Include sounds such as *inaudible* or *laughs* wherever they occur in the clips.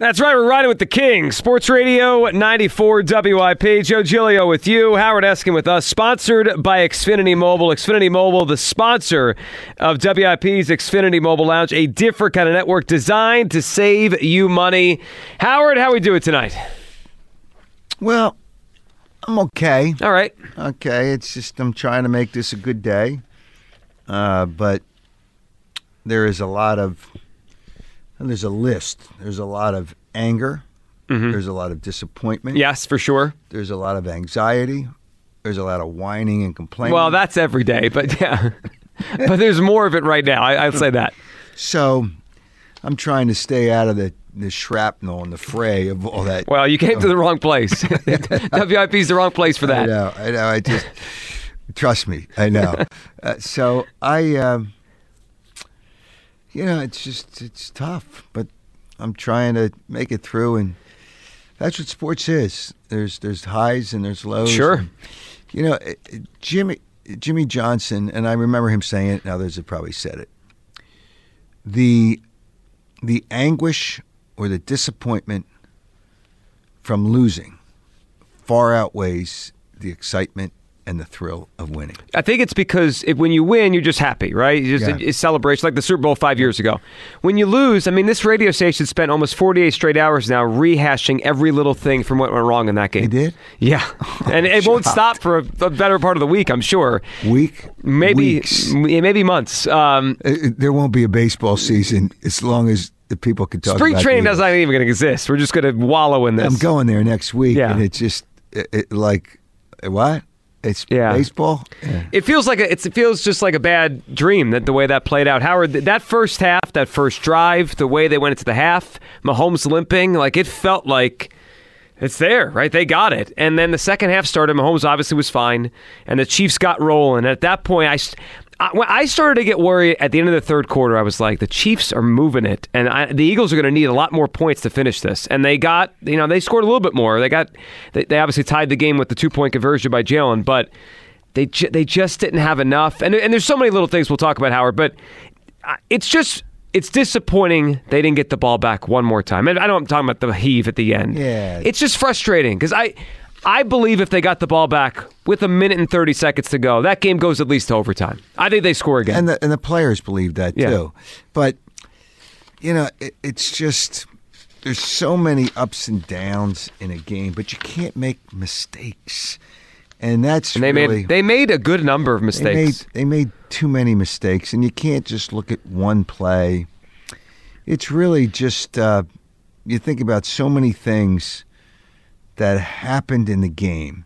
That's right. We're riding with the King. Sports Radio 94 WIP. Joe Giglio with you. Howard Eskin with us. Sponsored by Xfinity Mobile. Xfinity Mobile, the sponsor of WIP's Xfinity Mobile Lounge, a different kind of network designed to save you money. Howard, how we do it tonight? Well, I'm okay. All right. Okay, it's just I'm trying to make this a good day, uh, but there is a lot of and there's a list. There's a lot of anger. There's a lot of disappointment. Yes, for sure. There's a lot of anxiety. There's a lot of whining and complaining. Well, that's every day, but yeah. *laughs* but there's more of it right now. I, I'd say that. so I'm trying to stay out of the the shrapnel and the fray of all that. Well, you came to the wrong place. *laughs* *laughs* WIP is the wrong place for that. I know. I know. I just trust me. I know. uh, so I, um, you know, it's just it's tough, but I'm trying to make it through, and that's what sports is. There's there's highs and there's lows. Sure. And, you know, Jimmy Jimmy Johnson, and I remember him saying it. And others have probably said it. The the anguish or the disappointment from losing far outweighs the excitement and the thrill of winning. I think it's because if, when you win, you're just happy, right? You just Yeah. it's celebration, like the Super Bowl five years ago. When you lose, I mean, this radio station spent almost 48 straight hours now rehashing every little thing from what went wrong in that game. They did? Yeah, *laughs* and it won't stop for a, a better part of the week, I'm sure. Week, Maybe, weeks. maybe months. Um, Uh, There won't be a baseball season as long as the people can talk. spring about training doesn't even going to exist. We're just going to wallow in this. I'm going there next week, Yeah. and it's just it, it, like what? It's Yeah. baseball. Yeah. It feels like a, it's, it feels just like a bad dream that the way that played out. Howard, that first half, that first drive, the way they went into the half, Mahomes limping, like it felt like it's there, right? They got it, and then the second half started. Mahomes obviously was fine, and the Chiefs got rolling. At that point, I. when I started to get worried at the end of the third quarter. I was like, the Chiefs are moving it, and I, the Eagles are going to need a lot more points to finish this. And they got, you know, they scored a little bit more. They got, they, they obviously tied the game with the two point conversion by Jalen, but they ju- they just didn't have enough. And and there's so many little things we'll talk about, Howard. But it's just it's disappointing they didn't get the ball back one more time. And I know I'm talking about the heave at the end. Yeah. it's just frustrating because I. I believe if they got the ball back with a minute and 30 seconds to go, that game goes at least to overtime. I think they score again. and the and the players believe that Yeah. too. But you know, it, it's just there's so many ups and downs in a game, but you can't make mistakes, and that's And they really made they made a good number of they made mistakes. they made too many mistakes, and you can't just look at one play. It's really just uh, you think about so many things that happened in the game,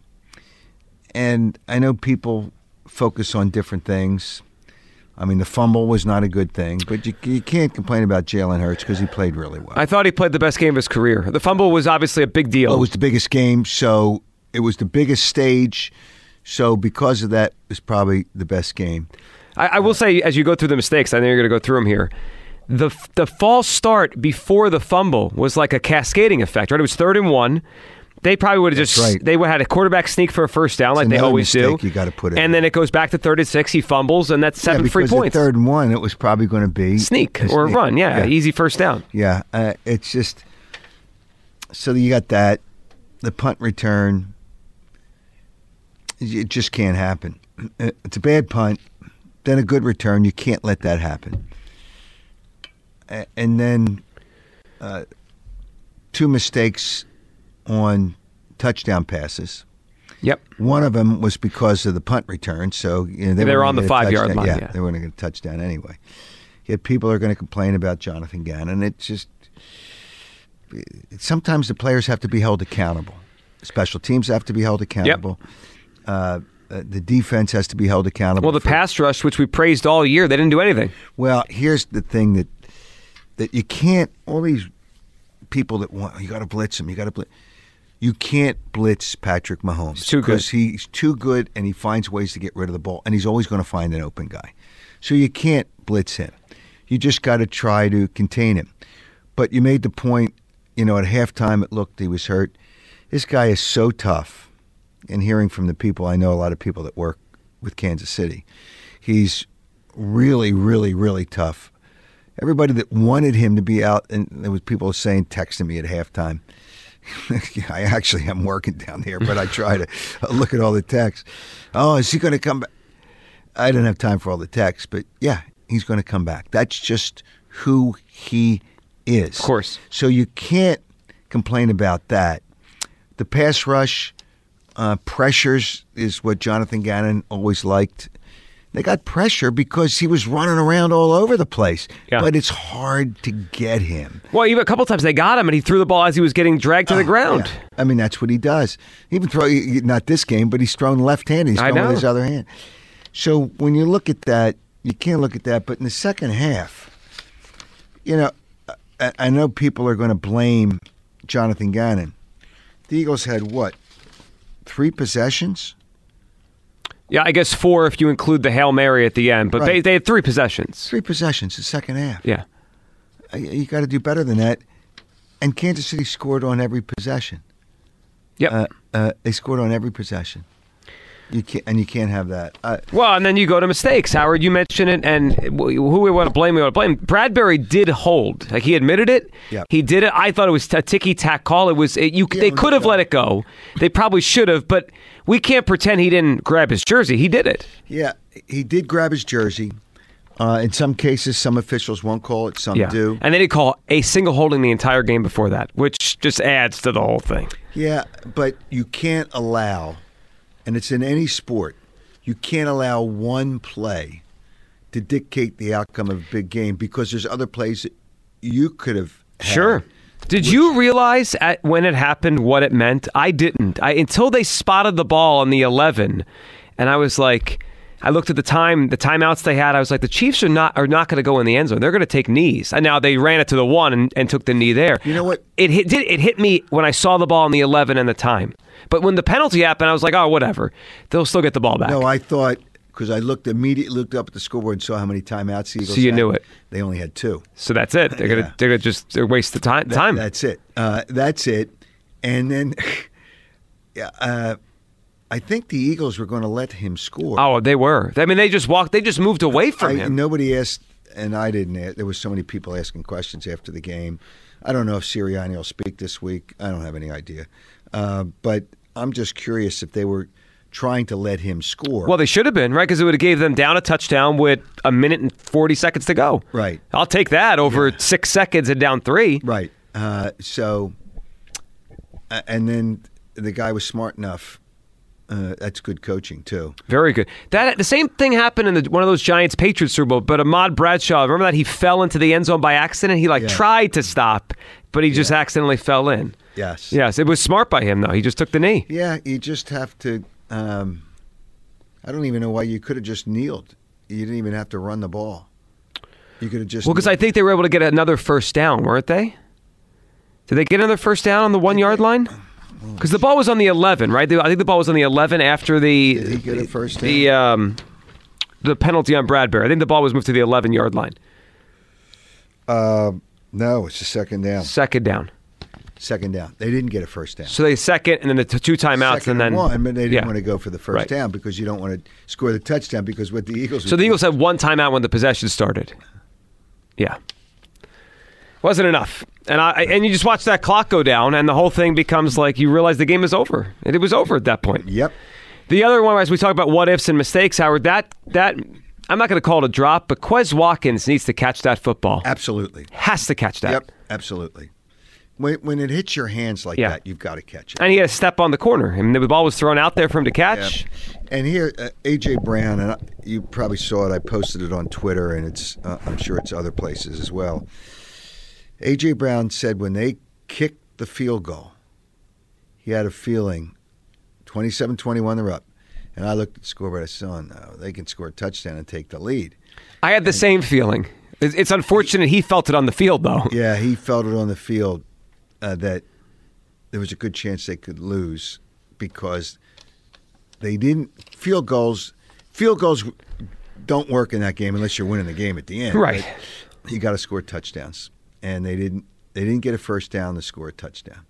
and I know people focus on different things. I mean, the fumble was not a good thing, but you, you can't complain about Jalen Hurts because he played really well. I thought he played the best game of his career. The fumble was obviously a big deal. Well, it was the biggest game, so it was the biggest stage. So because of that, it was probably the best game. I, I will say, as you go through the mistakes, I know you're going to go through them here. The the false start before the fumble was like a cascading effect, right? It was third and one. They probably would have just right. they would had a quarterback sneak for a first down, like they always do. you gotta put in and then it goes back to third and six. He fumbles, and that's seven yeah, free points. third and one, it was probably going to be sneak or a sneak. run, yeah, easy first down. Yeah, uh, it's just so you got that the punt return. It just can't happen. Uh, It's a bad punt, then a good return. You can't let that happen. And then uh, two mistakes on touchdown passes. Yep. One of them was because of the punt return, so you know, they, They were on the a five-yard line, Yeah, yeah. they weren't going to get a touchdown anyway. Yet people are going to complain about Jonathan Gannon. It's just sometimes the players have to be held accountable. Special teams have to be held accountable. Uh, uh, the defense has to be held accountable. Well, the for- pass rush, which we praised all year, they didn't do anything. Well, here's the thing that that you can't. All these people that want you got to blitz them. You got to blitz. You can't blitz Patrick Mahomes He's too good. because he's too good and he finds ways to get rid of the ball, and he's always going to find an open guy. So you can't blitz him. You just got to try to contain him. But you made the point. You know, at halftime, it looked he was hurt. This guy is so tough. And hearing from the people, I know a lot of people that work with Kansas City. He's really, really, really tough. Everybody that wanted him to be out, and there was people saying, texting me at halftime. *laughs* I actually am working down here, but I try to look at all the texts. Oh, is he going to come back? I didn't have time for all the texts, but yeah, he's going to come back. That's just who he is. Of course. So you can't complain about that. The pass rush uh, pressures is what Jonathan Gannon always liked. They got pressure because he was running around all over the place. Yeah. But it's hard to get him. Well, even a couple times they got him, and he threw the ball as he was getting dragged to the oh, ground. Oh, Yeah. I mean, that's what he does. He even throw not this game, but he's thrown left hand. He's throwing with his other hand. So when you look at that, you can't look at that. But in the second half, you know, I, I know people are going to blame Jonathan Gannon. The Eagles had what three possessions? Yeah, I guess four if you include the hail mary at the end, but they Right. they had three possessions. Three possessions the second half. Yeah. Uh, You got to do better than that. And Kansas City scored on every possession. Yep. Uh, uh, they scored on every possession. You can't, and you can't have that. Uh, Well, and then you go to mistakes. Howard, you mentioned it, and who we want to blame, we want to blame. Bradberry did hold. Like he admitted it. Yeah. He did it. I thought it was a ticky tack call. It was. It, you. Yeah, they could have let it go. They probably should have, but we can't pretend he didn't grab his jersey. He did it. Yeah, he did grab his jersey. Uh, in some cases, some officials won't call it, some Yeah. do. And they did call a single holding the entire game before that, which just adds to the whole thing. Yeah, but you can't allow, and it's in any sport, you can't allow one play to dictate the outcome of a big game because there's other plays you could have. had. Sure. Did you realize at, when it happened what it meant? I didn't. I, until they spotted the ball on the 11, and I was like, I looked at the time, the timeouts they had. I was like, the Chiefs are not are not going to go in the end zone. They're going to take knees. And now they ran it to the one and, and took the knee there. You know what? It hit did it hit me when I saw the ball in the 11 and the time. But when the penalty happened, I was like, oh, whatever. They'll still get the ball back. No, I thought because I looked immediately looked up at the scoreboard and saw how many timeouts the Eagles. So you had. knew it. They only had two. so that's it. They're gonna they're gonna just they're waste the time. That- time. That's it. Uh, that's it. And then, *laughs* yeah, uh, I think the Eagles were going to let him score. oh, they were. I mean, they just walked. They just moved away from I, him. Nobody asked, and I didn't. Ask, there was so many people asking questions after the game. I don't know if Sirianni will speak this week. I don't have any idea. Uh, but I'm just curious if they were trying to let him score. Well, they should have been, right? Because it would have gave them down a touchdown with a minute and 40 seconds to go. Right. I'll take that over six seconds and down three. right. Uh, so, and then the guy was smart enough. Uh, that's good coaching too. Very good. That The same thing happened in the, one of those Giants Patriots Super Bowl, but Ahmad Bradshaw, remember that? He fell into the end zone by accident. He like Yeah. tried to stop, but he just accidentally fell in. Yes. Yes, it was smart by him, though. He just took the knee. Yeah, you just have to. Um, I don't even know why you could have just kneeled. You didn't even have to run the ball. You could have just. Well, because I think they were able to get another first down, weren't they? Did they get another first down on the one yard line? Because the ball was on the eleven, right? I think the ball was on the eleven after the Did he get a first the um, the penalty on Bradberry. I think the ball was moved to the eleven yard line. Uh, no, it's a second down. Second down. Second down. They didn't get a first down. So they second, and then the t- two timeouts, Second and then one, but they didn't yeah. want to go for the first Right. down because you don't want to score the touchdown because what the Eagles. So the Eagles had one timeout when the possession started. Yeah, wasn't enough, and I and you just watch that clock go down, and the whole thing becomes like you realize the game is over, and it was over at that point. Yep. The other one, as we talk about what ifs and mistakes, Howard, that that I'm not going to call it a drop, but Quez Watkins needs to catch that football. Absolutely. Has to catch that. Yep. Absolutely. when when it hits your hands like Yeah. that, you've got to catch it. And he had a step on the corner. I mean, the ball was thrown out there for him to catch. And here, uh, AJ Brown, and I, you probably saw it. I posted it on Twitter, and it's uh, I'm sure it's other places as well. AJ Brown said when they kicked the field goal, he had a feeling 27-21 they're up. And I looked at the scoreboard. I said, "Oh no, they can score a touchdown and take the lead." I had the same feeling. It's unfortunate he felt it on the field, though. *laughs* Yeah, he felt it on the field uh, that there was a good chance they could lose because they didn't field goals. Field goals don't work in that game unless you're winning the game at the end. Right. You got to score touchdowns, and they didn't. They didn't get a first down to score a touchdown,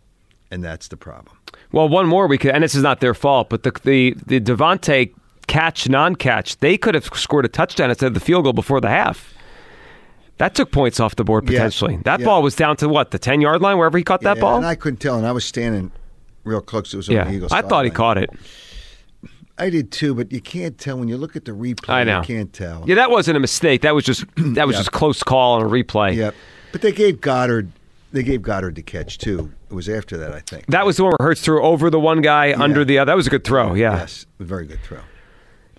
and that's the problem. Well, one more we could, and this is not their fault, but the the the DeVonta catch non-catch, they could have scored a touchdown instead of the field goal before the half. That took points off the board Yeah. potentially. That Yeah. ball was down to what the ten yard line, wherever he caught that ball. and I couldn't tell, and I was standing real close. It was yeah, Eagles. I thought he caught it. I did too, but you can't tell when you look at the replay. I know. You can't tell. Yeah, that wasn't a mistake. That was just that was Yeah. *clears throat* just close call on a replay. Yep. But they gave Goedert they gave Goedert the catch too. It was after that, I think. That was the one where Hurts threw over the one guy, under the other. That was a good throw. Yeah. Yes. A very good throw.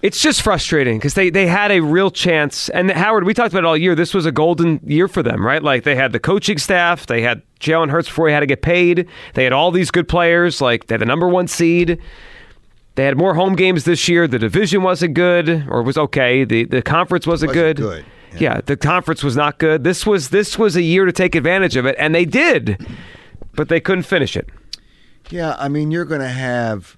It's just frustrating because they, they had a real chance. And Howard, we talked about it all year. This was a golden year for them, right? Like they had the coaching staff, they had Jalen Hurts before he had to get paid. They had all these good players. Like they had the number one seed. They had more home games this year. The division wasn't good or was okay. The the conference wasn't, Wasn't good. good, Yeah. yeah. the conference was not good. This was this was a year to take advantage of it, and they did, but they couldn't finish it. Yeah, I mean you're going to have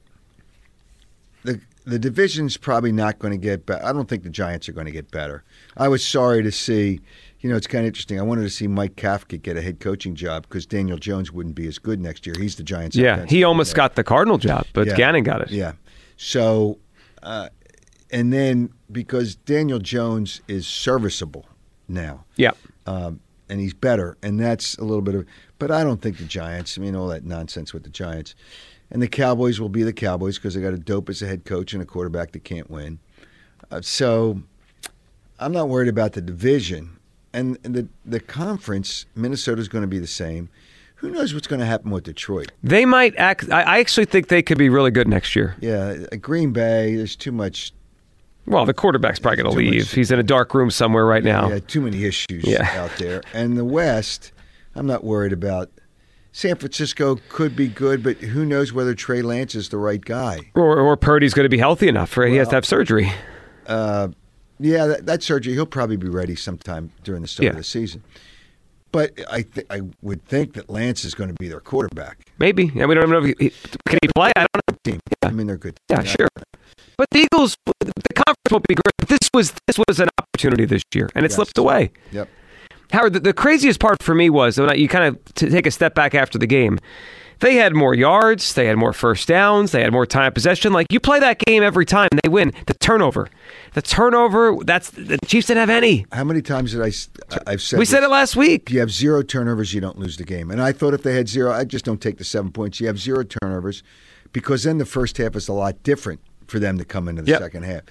the the division's probably not going to get better. I don't think the Giants are going to get better. I was sorry to see. You know, it's kind of interesting. I wanted to see Mike Kafka get a head coaching job because Daniel Jones wouldn't be as good next year. He's the Giants. Yeah, he almost got the Cardinal job, but Yeah. Gannon got it. Yeah. So, uh, and then because Daniel Jones is serviceable now, Yeah. um, and he's better, and that's a little bit of. But I don't think the Giants. I mean, all that nonsense with the Giants, and the Cowboys will be the Cowboys because they got a dope as a head coach and a quarterback that can't win. Uh, so, I'm not worried about the division and the the conference. Minnesota's going to be the same. Who knows what's going to happen with Detroit? They might act. I actually think they could be really good next year. Yeah, uh, Green Bay. There's too much Well, the quarterback's probably going to Too much- leave. He's in a dark room somewhere right now. Yeah, too many issues Yeah. out there. And the West, I'm not worried about. San Francisco could be good, but who knows whether Trey Lance is the right guy? Or, or Purdy's going to be healthy enough, right? he has to have surgery. Uh, yeah, that, that surgery, he'll probably be ready sometime during the start Yeah. of the season. But I, th- I would think that Lance is going to be their quarterback Maybe. Yeah, we don't even know if he, he- can he play. I don't know. team. I mean, they're good. Yeah, sure. But the Eagles, the conference won't be great. But this was this was an opportunity this year, and it Yes. slipped away. Yep. Howard, the, the craziest part for me was when I, you kind of t- take a step back after the game. They had more yards, they had more first downs, they had more time of possession. Like you play that game every time, they win. The turnover, the turnover. That's the Chiefs didn't have any. How many times did I? I've said We said it last week. If you have zero turnovers, you don't lose the game. And I thought if they had zero, I just don't take the seven points. You have zero turnovers because then the first half is a lot different for them to come into the Yep. second half.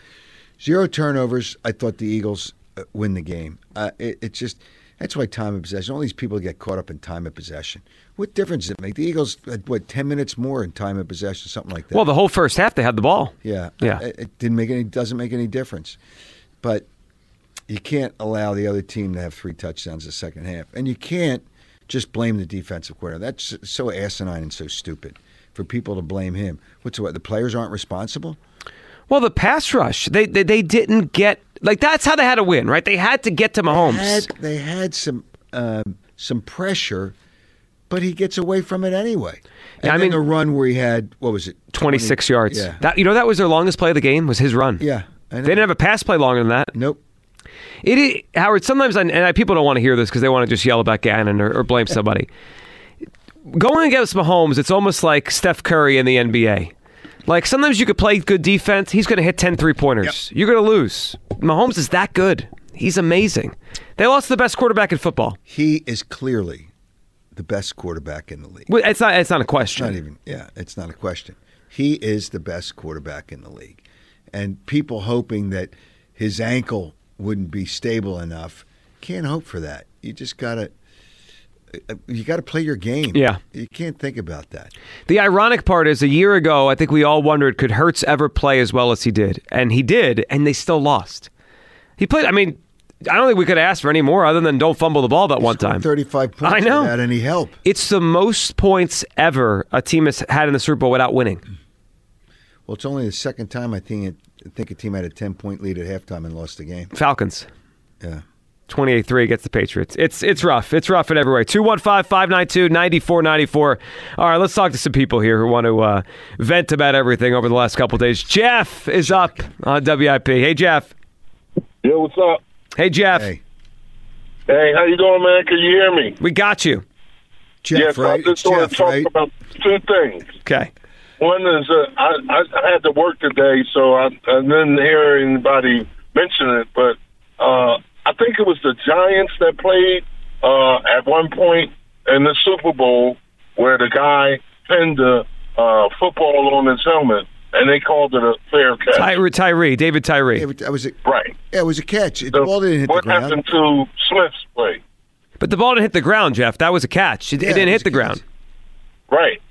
Zero turnovers, I thought the Eagles uh, win the game. Uh, it, it's just that's why time of possession. All these people get caught up in time of possession. What difference does it make? The Eagles had what ten minutes more in time of possession, something like that. Well, the whole first half they had the ball. Yeah, Yeah. It, it didn't make any. Doesn't make any difference. But you can't allow the other team to have three touchdowns in the second half, and you can't just blame the defensive coordinator. That's so asinine and so stupid for people to blame him. What's what? The players aren't responsible. Well, the pass rush, they they, they didn't get like that's how they had to win, right? They had to get to Mahomes. Had, they had some um, some pressure, but he gets away from it anyway. And Yeah, I mean- the run where he had what was it? 26 yards. Yeah, That you know that was their longest play of the game was his run. yeah. They didn't have a pass play longer than that. Nope. It is, Howard. Sometimes, I, and I, people don't want to hear this because they want to just yell about Gannon or, or blame somebody. *laughs* Going against Mahomes, it's almost like Steph Curry in the NBA. Like sometimes you could play good defense, he's going to hit 10 three pointers. You're going to lose. Mahomes is that good. He's amazing. They lost the best quarterback in football. He is clearly the best quarterback in the league. Well, It's not. It's not a question. Not even, yeah, it's not a question. He is the best quarterback in the league. And people hoping that his ankle wouldn't be stable enough can't hope for that. You just got to. uh, Uh, you got to play your game. Yeah. you can't think about that. The ironic part is a year ago, I think we all wondered could Hurts ever play as well as he did, and he did, and they still lost. He played. I mean, I don't think we could ask for any more other than don't fumble the ball that one time. thirty-five points. I know. without any help. It's the most points ever a team has had in the Super Bowl without winning. Well, it's only the second time I think it, I think a team had a ten-point lead at halftime and lost the game. Falcons. Yeah. 28-3 against the Patriots. It's it's rough. It's rough in every way. 215-592-9494. All right, let's talk to some people here who want to uh, vent about everything over the last couple days. Jeff is up on WIP. Hey, Jeff. Yo, what's up? Hey, Jeff. Hey, Hey, how you doing, man? Can you hear me? We got you. Jeff, yes, right? I just It's want Jeff, to talk right? about two things. Okay. One is uh, I, I I had to work today, so I, I didn't hear anybody mention it, but uh, I think it was the Giants that played uh, at one point in the Super Bowl where the guy pinned the uh, football on his helmet, and they called it a fair catch. Ty- Tyree, David Tyree. Yeah, but that was a, right. yeah, it was a catch. It, the So ball didn't hit the ground. what ground. happened to Smith's play? But the ball didn't hit the ground, Jeff. That was a catch. It, it didn't it hit the a ground. catch. Right.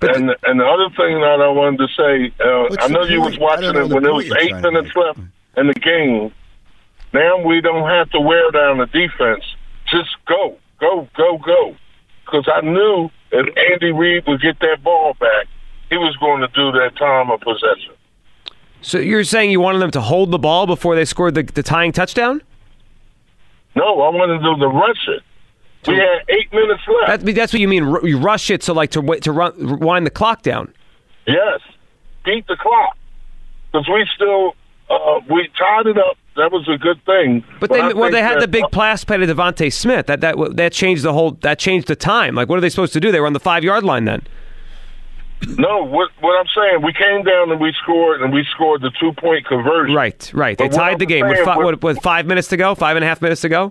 But and and the other thing that I wanted to say, uh, I know you was point? I watching it when there was eight minutes left in the game. Now we don't have to wear down the defense. Just go, go, go, go. Because I knew if Andy Reid would get that ball back, he was going to do that time of possession. So you're saying you wanted them to hold the ball before they scored the, the tying touchdown? No, I wanted them to rush it. We had eight minutes left. That, that's what you mean. You rush it so like to to run, wind the clock down. Yes, beat the clock because we still uh, we tied it up. That was a good thing. But they well they had that- the big uh, pass play to DeVonta Smith. That that that changed the whole that changed the time. Like what are they supposed to do? They were on the five yard line then. No, what what I'm saying, we came down and we scored, and we scored the two point conversion. Right, right. They But tied I'm the game with, saying, what- with, with five minutes to go, five and a half minutes to go.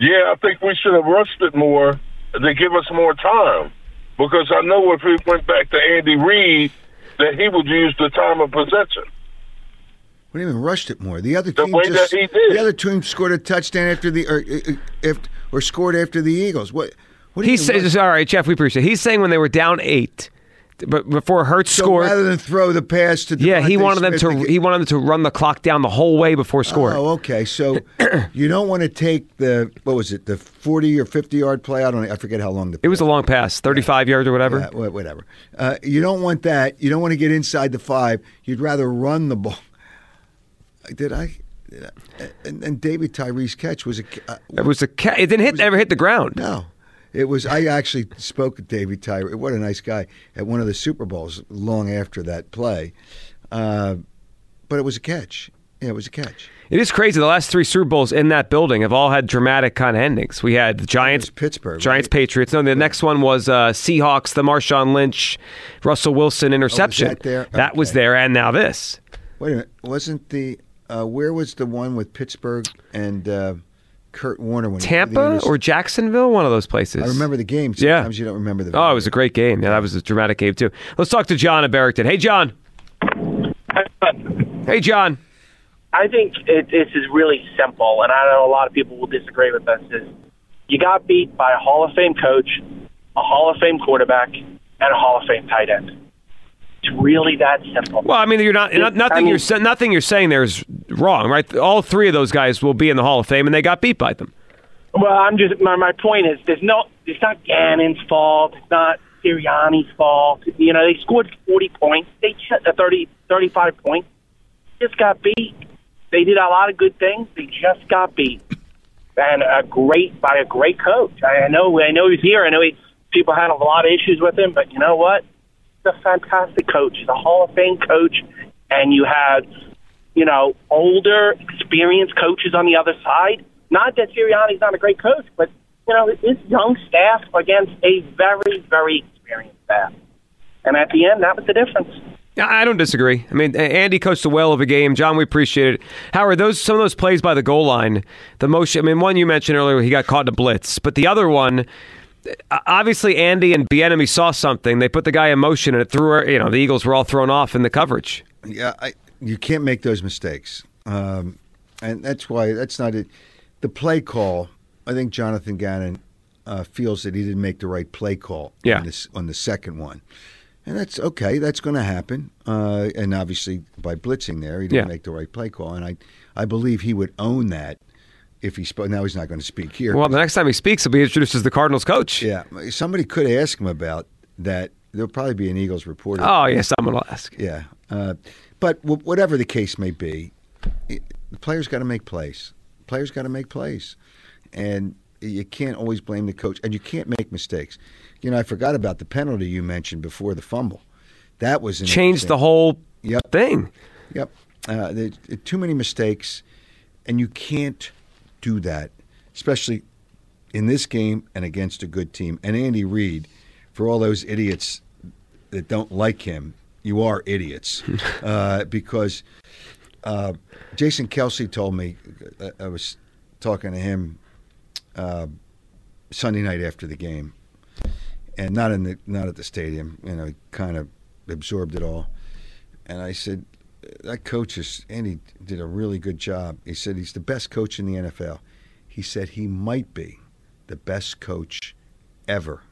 Yeah, I think we should have rushed it more to give us more time, because I know if we went back to Andy Reid, that he would use the time of possession. What do you mean rushed it more? The other The team way just that he did. the other team scored a touchdown after the or uh, if or scored after the Eagles. What? What do He you says, rushed- "All right, Jeff, we appreciate." it. He's saying when they were down eight, but before Hurts so scored, rather than throw the pass to yeah, he DeVonta wanted them Smith to get- he wanted them to run the clock down the whole way before scoring. Oh, okay. So you don't want to take the what was it, the forty or fifty yard play? I don't. I forget how long the. It was a long pass, thirty-five yards or whatever. Yeah, whatever. Uh, you don't want that. You don't want to get inside the five. You'd rather run the ball. Did I? And, and David Tyree's catch was a. Uh, It was a ca- it didn't hit ever hit the ground. no, it was. I actually spoke with David Tyree. What a nice guy at one of the Super Bowls long after that play, uh, but it was a catch. Yeah, it was a catch. It is crazy. The last three Super Bowls in that building have all had dramatic kind of endings. We had the Giants, Pittsburgh, Giants, right? Patriots. No, the next one was uh, Seahawks, the Marshawn Lynch, Russell Wilson interception. Oh, that there? That was there, and now this. Wait a minute. Wasn't the uh, where was the one with Pittsburgh and uh, Kurt Warner when he- Tampa inter- or Jacksonville, one of those places. I remember the game. Yeah. Sometimes you don't remember the. Oh, it was a great game. Yeah, that was a dramatic game too. Let's talk to John at Barrington. Hey, John. Hey, John. I think it, this is really simple, and I know a lot of people will disagree with this. Is you got beat by a Hall of Fame coach, a Hall of Fame quarterback, and a Hall of Fame tight end. It's really that simple. Well, I mean, you're not, not nothing. I mean- you're nothing you're saying there is wrong, right? All three of those guys will be in the Hall of Fame, and they got beat by them. Well, I'm just my my point is there's no it's not Gannon's fault. It's not Sirianni's fault. You know they scored 40 points. They uh, 30 35 points. Just got beat. They did a lot of good things. They just got beat, and a great by a great coach. I, I know I know he's here. I know he, people had a lot of issues with him, but you know what? He's a fantastic coach. He's a Hall of Fame coach, and you have you know, older, experienced coaches on the other side. Not that Sirianni's not a great coach, but you know, his young staff against a very, very experienced staff. And at the end, that was the difference. Yeah, I don't disagree. I mean, Andy coached a well of a game. John, we appreciate it. Howard, those some of those plays by the goal line, the motion. I mean, one you mentioned earlier, he got caught in a blitz, but the other one, obviously, Andy and Bieniemy saw something. They put the guy in motion, and it threw. You know, the Eagles were all thrown off in the coverage. Yeah, I, you can't make those mistakes, um, and that's why that's not it. The play call. I think Jonathan Gannon uh, feels that he didn't make the right play call Yeah. on, this, on the second one. And that's okay. That's going to happen. Uh, and obviously, by blitzing there, he didn't Yeah. make the right play call. And I, I believe he would own that if he spoke. Now he's not going to speak here. Well, the next time he speaks, he'll be introduced as the Cardinals coach. yeah, somebody could ask him about that. There'll probably be an Eagles reporter. Oh, yeah, someone will ask. Yeah, uh, but w- whatever the case may be, it, the players got to make plays. Players got to make plays, and you can't always blame the coach, and you can't make mistakes. You know, I forgot about the penalty you mentioned before the fumble. That was an Changed the whole Yep. thing. Yep. Uh, there, too many mistakes, and you can't do that, especially in this game and against a good team. And Andy Reid, for all those idiots that don't like him, you are idiots *laughs* uh, because uh, Jason Kelce told me uh, I was talking to him uh, Sunday night after the game, and not in the not at the stadium. You know, he kind of absorbed it all. And I said, that coach is Andy did a really good job. He said he's the best coach in the NFL. He said he might be the best coach ever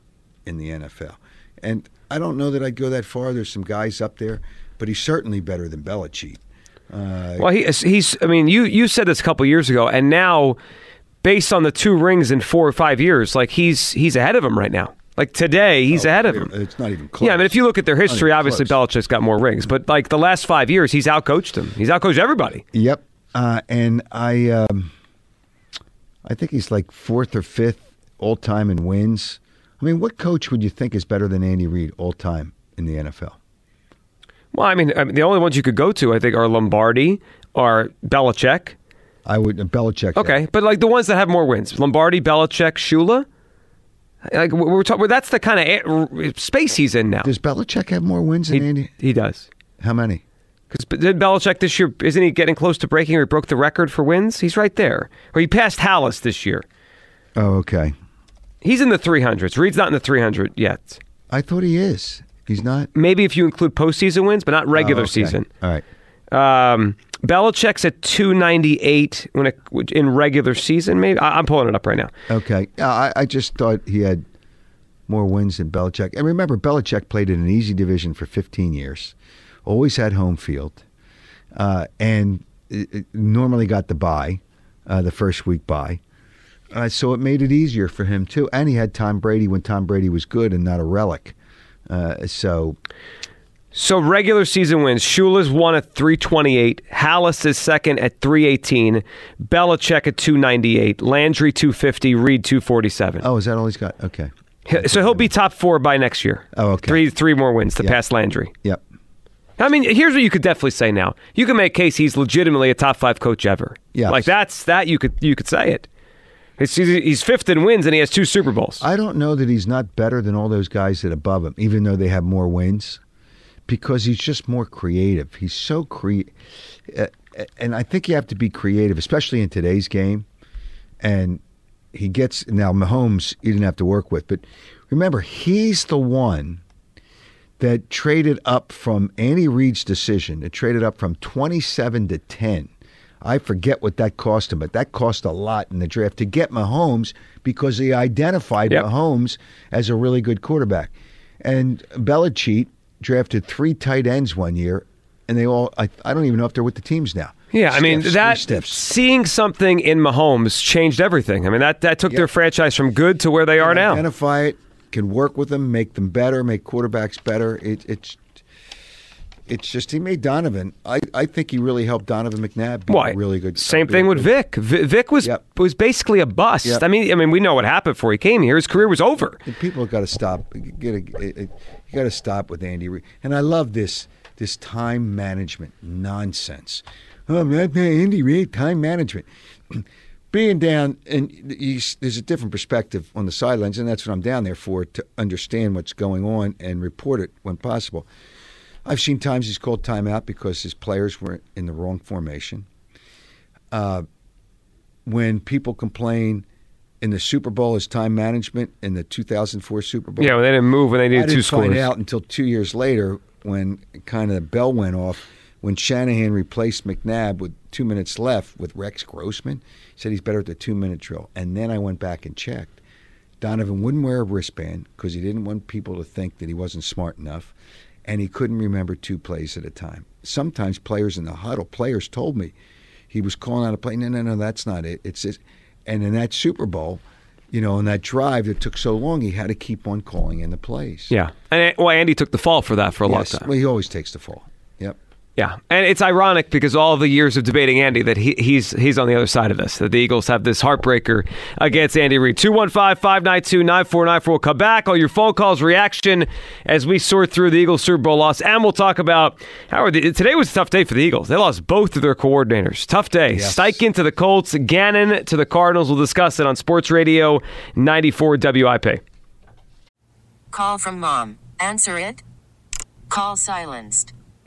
in the NFL. And I don't know that I'd go that far. There's some guys up there, but he's certainly better than Belichick. Uh, Well, he, he's. I mean, you you said this a couple years ago, and now, based on the two rings in four or five years, like he's he's ahead of him right now. Like today, he's ahead of him. It's not even close. Yeah, I mean, if you look at their history, obviously close. Belichick's got more rings, but like the last five years, he's outcoached him. He's outcoached everybody. Yep. Uh, and I, um, I think he's like fourth or fifth all time in wins. I mean, what coach would you think is better than Andy Reid all time in the NFL? Well, I mean, I mean, the only ones you could go to, I think, are Lombardi or Belichick. I would uh, Belichick. Okay, but like the ones that have more wins, Lombardi, Belichick, Shula. Like we- we're talking, that's the kind of space he's in now. Does Belichick have more wins than He, Andy? he does. How many? Because did Belichick this year? Isn't he getting close to breaking? Or he broke the record for wins. He's right there. Or he passed Halas this year. Oh, okay. He's in the 300s. Reid's not in the 300 yet. I thought he is. He's not. Maybe if you include postseason wins, but not regular Oh, okay. season. All right. Um, Belichick's at 298 when it, in regular season. Maybe I, I'm pulling it up right now. Okay. Uh, I, I just thought he had more wins than Belichick. And remember, Belichick played in an easy division for 15 years, always had home field, uh, and it, it normally got the bye, uh, the first week bye. Uh, so it made it easier for him, too. And he had Tom Brady when Tom Brady was good and not a relic. Uh, so, So regular season wins. Shula's one at 328. Halas is second at 318. Belichick at 298. Landry 250. Reid 247. oh, is that all he's got? Okay. So he'll be top four by next year. Oh, okay. Three three more wins to Yeah. pass Landry. Yep. I mean, here's what you could definitely say now. You can make case he's legitimately a top five coach ever. Yeah. Like that's that you could you could say it. He's, fifth in wins and he has two Super Bowls. I don't know that he's not better than all those guys that above him, even though they have more wins, because he's just more creative. He's so creative, uh, and I think you have to be creative, especially in today's game. And he gets now Mahomes. You didn't have to work with, but remember, he's the one that traded up from Andy Reid's decision. It traded up from twenty-seven to ten. I forget what that cost him, but that cost a lot in the draft to get Mahomes because he identified Yep. Mahomes as a really good quarterback. And Belichick drafted three tight ends one year, and they all, I, I don't even know if they're with the teams now. Yeah, I mean Stiffs, that seeing something in Mahomes changed everything. I mean that that took their franchise from good to where they are now. Identify it, can work with them, make them better, make quarterbacks better. It, it's it's just he made Donovan. I, I think he really helped Donovan McNabb be Why? a really good. Same thing with good- Vic. Vi- Vic was Yep. was basically a bust. Yep. I mean, I mean, we know what happened before he came here. His career was over. And people have got to stop. Get a, you got to stop with Andy Reid. And I love this this time management nonsense. Oh, man, Andy Reid, time management. *clears throat* Being down, and he's, there's a different perspective on the sidelines, and that's what I'm down there for to understand what's going on and report it when possible. I've seen times he's called timeout because his players were in the wrong formation. Uh, when people complain in the Super Bowl is time management in the 2004 Super Bowl. Yeah, when they didn't move when they I needed didn't two scores. find out until two years later when kind of the bell went off when Shanahan replaced McNabb with two minutes left with Rex Grossman. He said he's better at the two minute drill. And then I went back and checked. Donovan wouldn't wear a wristband because he didn't want people to think that he wasn't smart enough, and he couldn't remember two plays at a time. Sometimes players in the huddle, players told me he was calling out a play. No, no, no, that's not it. It's this. And in that Super Bowl, you know, in that drive that took so long, he had to keep on calling in the plays. Yeah, and well, Andy took the fall for that for a Yes. long time. Well, he always takes the fall. Yep. Yeah, and it's ironic because all the years of debating Andy that he, he's he's on the other side of this. That the Eagles have this heartbreaker against Andy Reid. 215-592-9494. We'll come back. All your phone calls, reaction as we sort through the Eagles Super Bowl loss, and we'll talk about how are the, today was a tough day for the Eagles. They lost both of their coordinators. Tough day. Yes. Steichen to the Colts, Gannon to the Cardinals. We'll discuss it on Sports Radio 94 WIP. Call from mom. Answer it. Call silenced.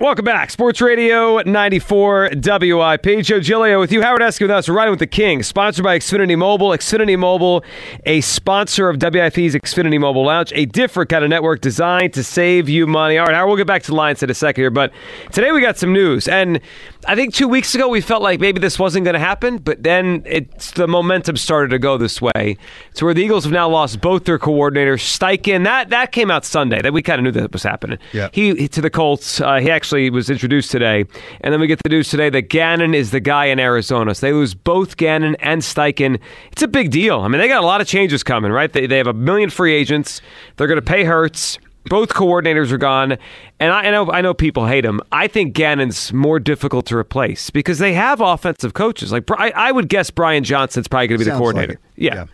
Welcome back. Sports Radio 94 WIP. Joe Giglio with you. Howard Eskin with us. We're riding with the King. Sponsored by Xfinity Mobile. Xfinity Mobile, a sponsor of WIP's Xfinity Mobile Lounge, a different kind of network designed to save you money. All right, Howard, we'll get back to the Lions in a second here, but today we got some news. And I think two weeks ago we felt like maybe this wasn't going to happen, but then it's the momentum started to go this way. To where the Eagles have now lost both their coordinators. Steichen, that, that came out Sunday. That we kind of knew that was happening. Yeah. He to the Colts. Uh, he actually was introduced today, and then we get the news today that Gannon is the guy in Arizona. So they lose both Gannon and Steichen. It's a big deal. I mean, they got a lot of changes coming, right? They, they have a million free agents. They're going to pay Hurts. Both coordinators are gone, and I, I know I know people hate him. I think Gannon's more difficult to replace because they have offensive coaches. Like I, I would guess Brian Johnson's probably going to be the Sounds like coordinator. it. yeah.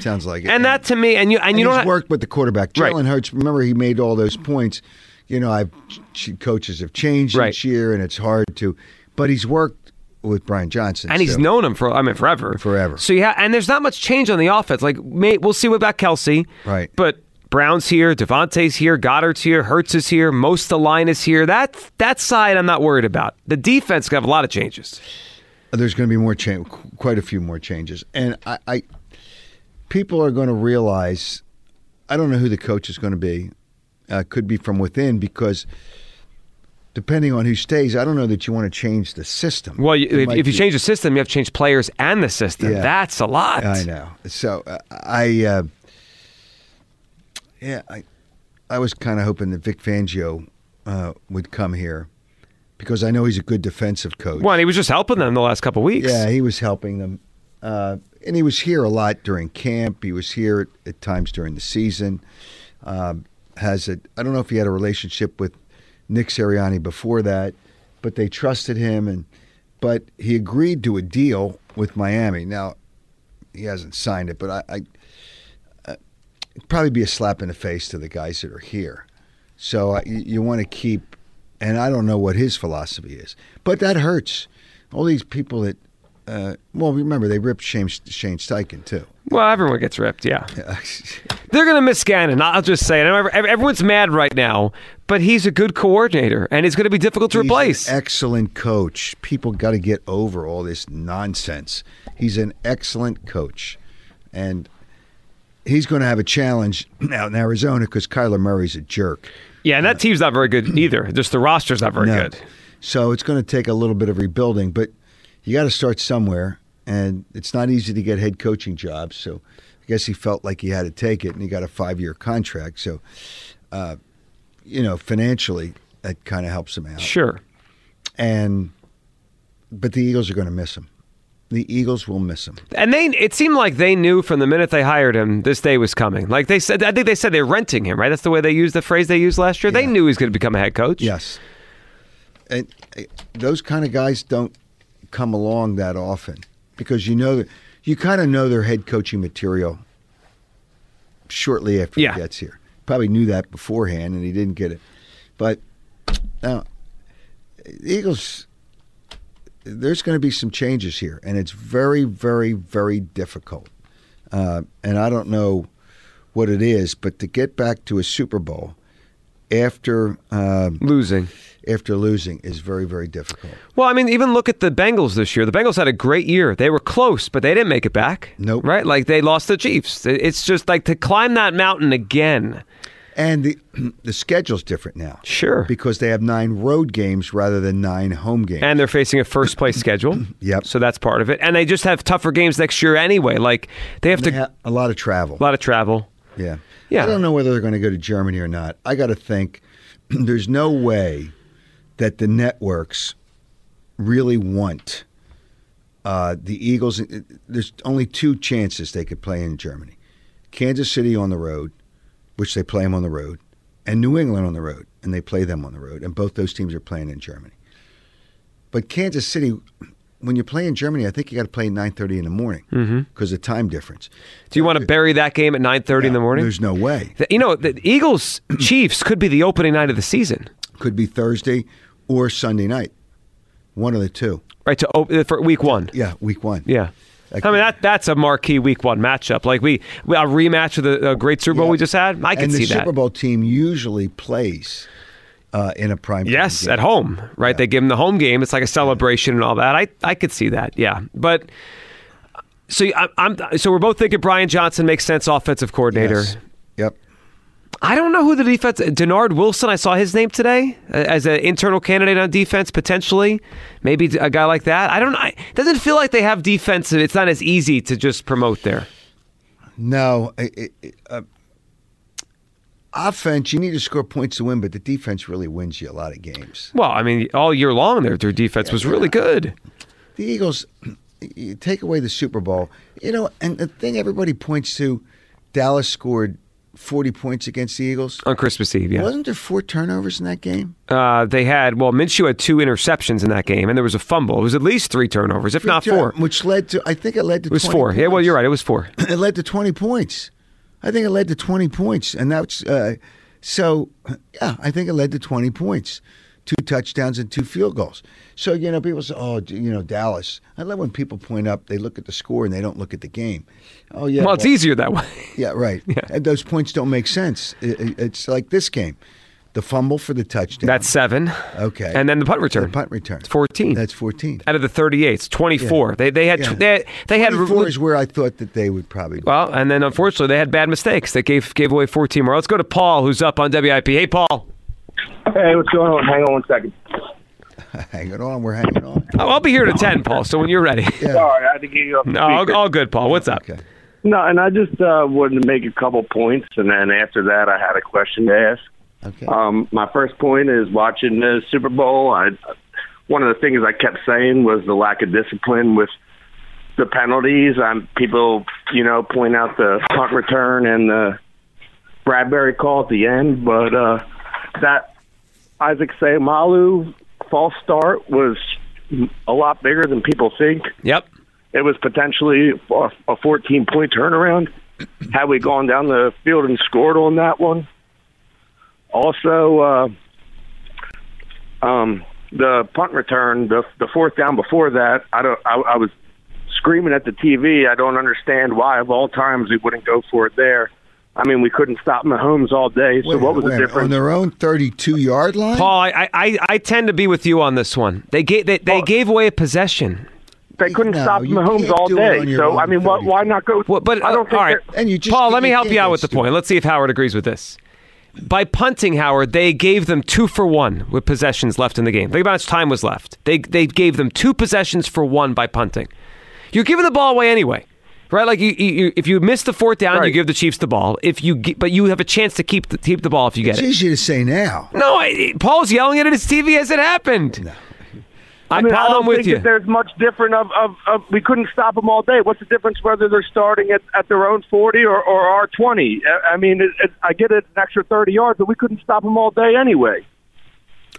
Sounds like it. And that to me, and you and, and you he's don't worked with the quarterback. Right. Jalen Hurts, remember he made all those points. You know, I've ch- coaches have changed Right. each year, and it's hard to. But he's worked with Brian Johnson, and he's known him for I mean forever, Forever. So yeah, and there's not much change on the offense. Like may, we'll see what about Kelce, Right. But Brown's here, DeVonta's here, Goedert's here, Hurts is here, most of the line is here. That that side I'm not worried about. The defense gonna have a lot of changes. There's going to be more change, quite a few more changes, and I, I people are going to realize. I don't know who the coach is going to be. Uh, could be from within because. Depending on who stays, I don't know that you want to change the system. Well, you, if, if you be- change the system, you have to change players and the system. Yeah. That's a lot. I know. So uh, I, uh, yeah, I, I was kind of hoping that Vic Fangio uh, would come here because I know he's a good defensive coach. Well, and he was just helping them the last couple weeks. Yeah, he was helping them. Uh, and he was here a lot during camp. He was here at, at times during the season. Um, has a I don't know if he had a relationship with Nick Sirianni before that, but they trusted him and but he agreed to a deal with Miami. Now he hasn't signed it, but I, I it'd probably be a slap in the face to the guys that are here. So uh, you want to keep, and I don't know what his philosophy is, but that hurts. All these people that, uh, well, remember they ripped Shane, Shane Steichen too. Well, everyone gets ripped, yeah. *laughs* They're going to miss Gannon. I'll just say it. I know every- Everyone's mad right now, but he's a good coordinator, and it's going to be difficult to He's replace. an excellent coach. People got to get over all this nonsense. He's an excellent coach, and he's going to have a challenge *clears throat* out in Arizona because Kyler Murray's a jerk. yeah, and that team's not very good *clears throat* either. Just the roster's not very No. good. So it's going to take a little bit of rebuilding, but you got to start somewhere, and it's not easy to get head coaching jobs. So I guess he felt like he had to take it, and he got a five-year contract. So, uh, you know, financially, that kind of helps him out. Sure. And but the Eagles are going to miss him. The Eagles will miss him. And they it seemed like they knew from the minute they hired him this day was coming. Like they said I think they said they're renting him, right? That's the way they used the phrase they used last year. They knew he was going to become a head coach. Yes. And uh, those kind of guys don't come along that often because you know that you kind of know their head coaching material shortly after Yeah. he gets here. Probably knew that beforehand and he didn't get it. But now, Eagles, there's going to be some changes here, and it's very, very, very difficult. Uh, and I don't know what it is, but to get back to a Super Bowl after um, Losing. After losing is very, very difficult. Well, I mean, even look at the Bengals this year. The Bengals had a great year. They were close, but they didn't make it back. Nope. Right? Like they lost the Chiefs. It's just like to climb that mountain again. And the *clears throat* the schedule's different now. Sure. Because they have nine road games rather than nine home games. And they're facing a first place *clears throat* schedule. Yep. So that's part of it. And they just have tougher games next year anyway. Like they have to have a lot of travel. a lot of travel. Yeah. Yeah. I don't know whether they're going to go to Germany or not. I got to think *clears throat* there's no way that the networks really want uh, the Eagles. There's only two chances they could play in Germany Kansas City on the road, which they play them on the road, and New England on the road, and they play them on the road. And both those teams are playing in Germany. But Kansas City, when you play in Germany, I think you got to play at 9.30 in the morning because of time difference. Do you want to bury that game at 9:30 in the morning? There's no way. You know, the Eagles Chiefs could be the opening night of the season, Could be Thursday or Sunday night. One of the two. right? To op- for week one. Yeah, week one. Yeah. I mean that that's a marquee week one matchup. Like we, we a rematch of the uh, great Super Bowl Yeah. we just had. I can and see the that. Super Bowl team usually plays uh, in a prime. Yes, game. at home, right? They give them the home game. It's like a celebration and all that. I I could see that. Yeah, but so I, I'm so we're both thinking Brian Johnson makes sense, offensive coordinator. Yes. Yep. I don't know who the defense. Dennard Wilson. I saw his name today uh, as an internal candidate on defense potentially. Maybe a guy like that. I don't. know. It doesn't feel like they have defense. It's not as easy to just promote there. No. It, it, uh, offense, you need to score points to win, but the defense really wins you a lot of games. Well, I mean, all year long, their their defense was really good. The Eagles, take away the Super Bowl, you know, and the thing everybody points to, Dallas scored 40 points against the Eagles. On Christmas Eve, yeah. Wasn't there four turnovers in that game? Uh, they had well, Minshew had two interceptions in that game, and there was a fumble. It was at least three turnovers, if not four. Which led to, I think it led to It was 20 four. Yeah, well, you're right. It was four. *clears throat* it led to 20 points. I think it led to 20 points. And that's, uh, so, yeah, I think it led to 20 points. Two touchdowns and two field goals. So, you know, people say, oh, you know, Dallas. I love when people point up, they look at the score and they don't look at the game. Oh, yeah. well, it's easier that way. *laughs* Yeah, right. And those points don't make sense. It- it- it's like this game the fumble for the touchdown. That's seven. okay. And then the punt return. the punt return. It's 14. That's 14. out of the 38. It's 24. They they had Yeah. they, they had 24 is where I thought that they would probably. well, and then unfortunately they had bad mistakes that gave gave away 14 more. Let's go to Paul, who's up on WIP. Hey, Paul. Hey, what's going on? Hang on one second. *laughs* hanging on. We're hanging on. Oh, I'll be here to 10, Paul. So when you're ready. *laughs* Yeah. Sorry, I had to get you up. No, all, all good, Paul. What's up? Okay. No, and I just uh, wanted to make a couple points, and then after that, I had a question to ask. Okay. Um, my first point is watching the Super Bowl. I one of the things I kept saying was the lack of discipline with the penalties. Um, people, you know, point out the punt return and the Bradberry call at the end, but uh, that Isaac Seumalo false start was a lot bigger than people think. Yep. It was potentially a, a 14 point turnaround. *clears throat* Had we gone down the field and scored on that one, also, uh, um, the punt return, the the fourth down before that, I don't. I, I was screaming at the TV. I don't understand why, of all times, we wouldn't go for it there. I mean, we couldn't stop Mahomes all day. So Wait, what was wait, the difference? on their own 32 yard line? Paul, I, I, I tend to be with you on this one. They gave they, they gave away a possession. They couldn't No, stop you Mahomes can't all day. So I mean, why, why not go? Well, but I don't uh, think all right, And you just Paul, let me help you out with the stupid. point. Let's see if Howard agrees with this. By punting, Howard, they gave them two for one with possessions left in the game. Think about how much time was left. They they gave them two possessions for one by punting. You're giving the ball away anyway, right? Like you, you if you miss the fourth down, you give the Chiefs the ball. If you ge- but you have a chance to keep the, keep the ball if you get It's it. It's easy to say now. No, I, Paul's yelling at his TV as it happened. No. I, I mean, Paul, I don't am with think you. that there's much different of, of, of we couldn't stop them all day. What's the difference whether they're starting at, at their own 40 or, or our 20? I- I mean, it, it, I get it, an extra 30 yards, but we couldn't stop them all day anyway.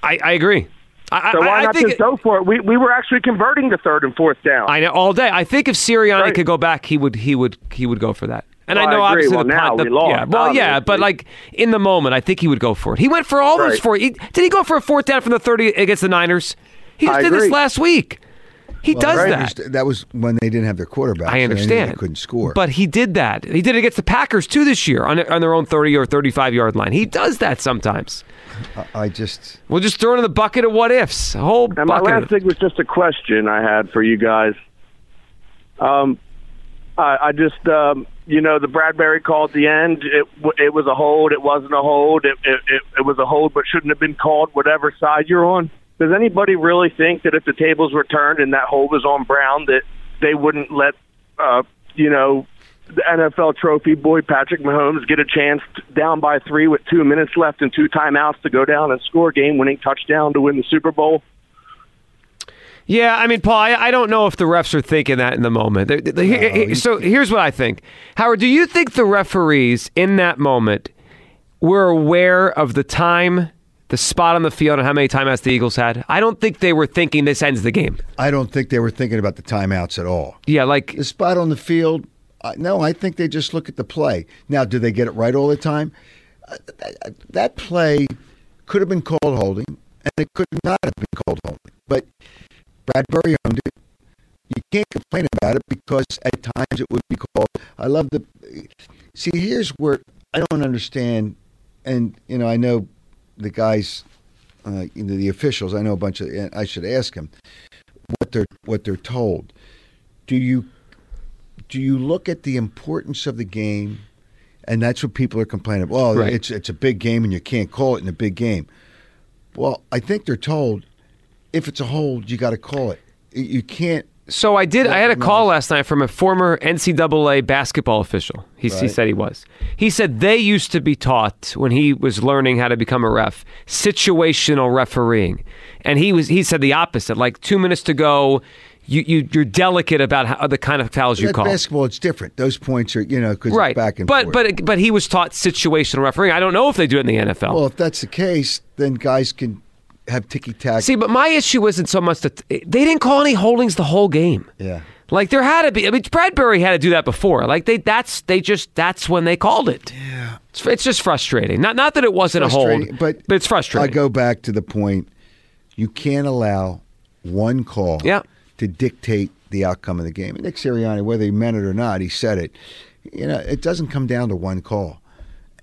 I, I agree. I, So I- why I not think just go for it? We, we were actually converting the third and fourth down. I know all day. I think if Sirianni Right. could go back, he would he would he would go for that. And Well, I know I agree. obviously Well, the now the- we lost, yeah, well, yeah, but like in the moment, I think he would go for it. He went for all those four. He, did he go for a fourth down from the thirty against the Niners? He just I did this last week. He Well, does I that. understand- That was when they didn't have their quarterback. I so they understand. They couldn't score. But he did that. He did it against the Packers too this year on, on their own 30 or 35 yard line. He does that sometimes. I, I just. We'll just throw it in the bucket of what ifs. A whole And my last thing was just a question I had for you guys. Um, I, I just, um, you know, the Bradberry call at the end. It it was a hold. It wasn't a hold. It, it it it was a hold, but shouldn't have been called. Whatever side you're on. Does anybody really think that if the tables were turned and that hold was on Brown, that they wouldn't let, uh, you know, the NFL trophy boy Patrick Mahomes get a chance down by three with two minutes left and two timeouts to go down and score a game-winning touchdown to win the Super Bowl? Yeah, I mean, Paul, I, I don't know if the refs are thinking that in the moment. They- they- here- here- so here's what I think. Howard, do you think the referees in that moment were aware of the time, the spot on the field, and how many timeouts the Eagles had? I don't think they were thinking this ends the game. I don't think they were thinking about the timeouts at all. Yeah, like The spot on the field, uh, no, I think they just look at the play. Now, do they get it right all the time? Uh, that, that play could have been called holding, and it could not have been called holding. But Bradberry owned it. You can't complain about it because at times it would be called. I love the. See, here's where I don't understand, and you know, I know the guys, uh, you know, the officials. I know a bunch of. and I should ask them what they're what they're told. Do you do you look at the importance of the game, and that's what people are complaining. about. Well, Right. it's it's a big game, and you can't call it in a big game. Well, I think they're told if it's a hold, you got to call it. You can't. So I did. I had a call last night from a former NCAA basketball official. He, he Right. said he was. He said they used to be taught when he was learning how to become a ref situational refereeing, and he was. He said the opposite. Like two minutes to go, you, you you're delicate about how, the kind of fouls you call. basketball, it's different. Those points are you know because Right, it's back and but forth. but but he was taught situational refereeing. I don't know if they do it in the NFL. well, if that's the case, then guys can have ticky tack. See, but my issue isn't so much that they didn't call any holdings the whole game. yeah. Like there had to be. I mean, Bradberry had to do that before. Like they, that's they just that's when they called it. Yeah, it's, it's just frustrating. Not not that it wasn't a hold, Frustrating, but it's frustrating. I go back to the point: you can't allow one call Yeah. to dictate the outcome of the game. And Nick Sirianni, whether he meant it or not, he said it. You know, it doesn't come down to one call,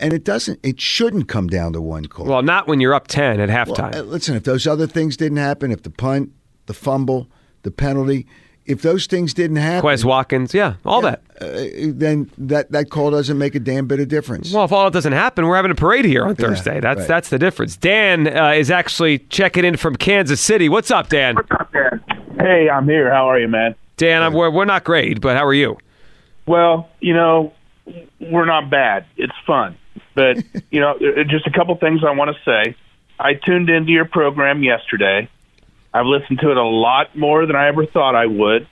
and it doesn't. It shouldn't come down to one call. Well, not when you're up ten at halftime. uh, listen, if those other things didn't happen, if the punt, the fumble, the penalty, if those things didn't happen, Quez Watkins, yeah, all that. uh, then that that call doesn't make a damn bit of difference. Well, if all that doesn't happen, we're having a parade here on Thursday. That's right. that's the difference. Dan uh, is actually checking in from Kansas City. What's up, Dan? Hey, I'm here. How are you, man? Dan, I'm, we're, we're not great, but how are you? Well, you know, we're not bad. It's fun. But, you know, uh, just a couple things I want to say. I tuned into your program yesterday. I've listened to it a lot more than I ever thought I would,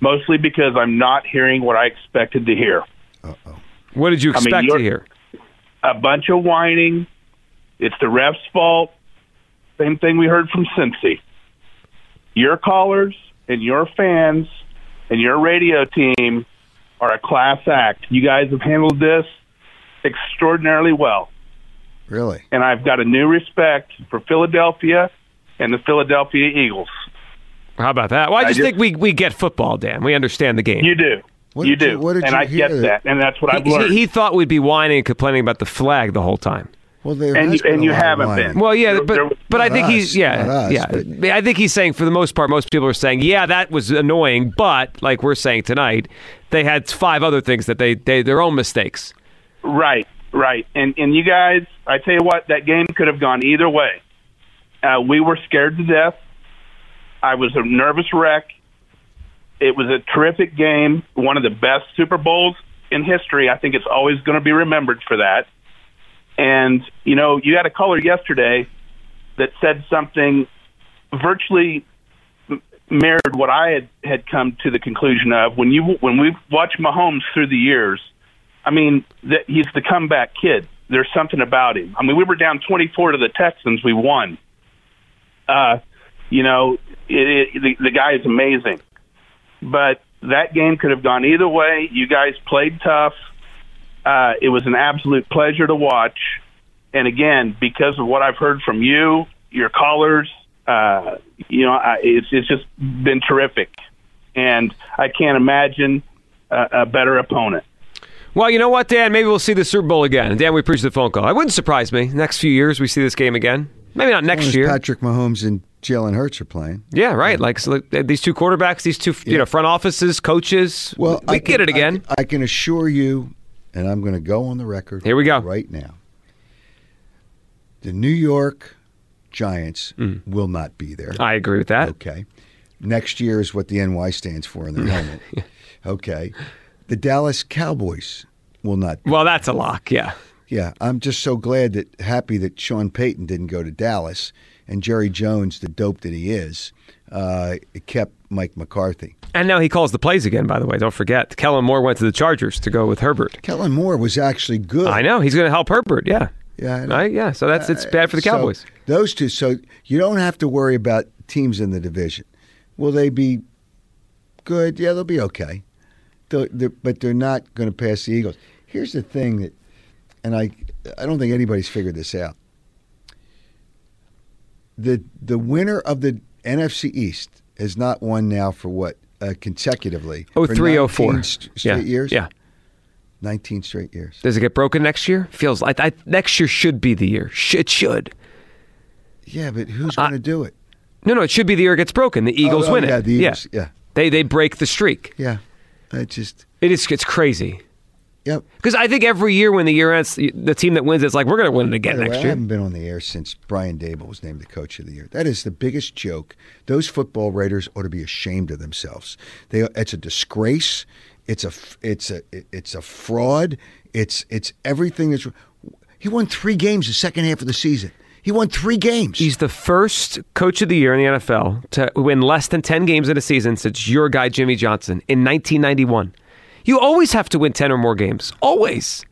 mostly because I'm not hearing what I expected to hear. What did you I mean, expect to hear? A bunch of whining. It's the ref's fault. Same thing we heard from Cincy. Your callers and your fans and your radio team are a class act. You guys have handled this extraordinarily well. Really? and I've got a new respect for Philadelphia and the Philadelphia Eagles. How about that? Well, I I just, just- think we, we get football, Dan. We understand the game. You do. What you did do. you- what did and you I hear get that- that, and that's what I've he, learned. he thought we'd be whining and complaining about the flag the whole time. Well, there And you- and you haven't whining. been. Well, yeah, There- but there- but I think us, he's yeah us, yeah. but- I think he's saying for the most part, most people are saying yeah that was annoying, but like we're saying tonight, they had five other things that they they their own mistakes. Right, right. And and you guys, I tell you what, that game could have gone either way. Uh, we were scared to death. I was a nervous wreck. It was a terrific game, one of the best Super Bowls in history. I think it's always going to be remembered for that. And you know, you had a caller yesterday that said something virtually mirrored what I had had come to the conclusion of when you when we've watched Mahomes through the years. I mean, that he's the comeback kid. There's something about him. I mean, we were down 24 to the Texans. We won. Uh, you know, it, it, the, the guy is amazing. But that game could have gone either way. You guys played tough. Uh, it was an absolute pleasure to watch. And again, because of what I've heard from you, your callers, uh, you know, I, it's it's just been terrific. And I can't imagine a, a better opponent. Well, you know what, Dan? Maybe we'll see the Super Bowl again. Dan, we appreciate the phone call. It wouldn't surprise me. Next few years, we see this game again. Maybe not next year. Patrick Mahomes and Jalen Hurts are playing. Yeah, right. Like so, these two quarterbacks, these two you know front offices, coaches. Well, we I get it again. I, I can assure you, and I'm going to go on the record. Here we go. Right now. The New York Giants hmm. will not be there. I agree with that. Okay. Next year is what the NY stands for in their helmet. *laughs* Okay. The Dallas Cowboys will not. Well, that's a lock. Yeah. yeah, I'm just so glad that happy that Sean Payton didn't go to Dallas and Jerry Jones, the dope that he is, uh, kept Mike McCarthy. And now he calls the plays again. By the way, don't forget, Kellen Moore went to the Chargers to go with Herbert. Kellen Moore was actually good. I know he's going to help Herbert. Yeah. Yeah, I know. Right? Yeah. So that's it's bad for the So, Cowboys. those two. So you don't have to worry about teams in the division. Will they be good? Yeah, they'll be okay. They're, but they're not going to pass the Eagles. Here's the thing that, and I, I don't think anybody's figured this out. The the winner of the NFC East has not won now for what uh, consecutively. Oh, For three, oh, 19 four. st- straight Yeah. years. Yeah. nineteen straight years. Does it get broken next year? Feels like I, next year should be the year. It should. Yeah, but who's going to do it? No, no, it should be the year it gets broken. The Eagles oh, win yeah, it. the Eagles, yeah. They they break the streak. Yeah, I just It is it's crazy. yep. Because I think every year when the year ends, the team that wins, it's like we're going to win it again the way, next I year. haven't been on the air since Brian Daboll was named the coach of the year. That is the biggest joke. Those football writers ought to be ashamed of themselves. They, it's a disgrace. It's a, it's a, it's a fraud. It's, it's everything that's. He won three games the second half of the season. He won three games. He's the first coach of the year in the NFL to win less than 10 games in a season since your guy Jimmy Johnson in 1991. You always have to win 10 or more games. Always.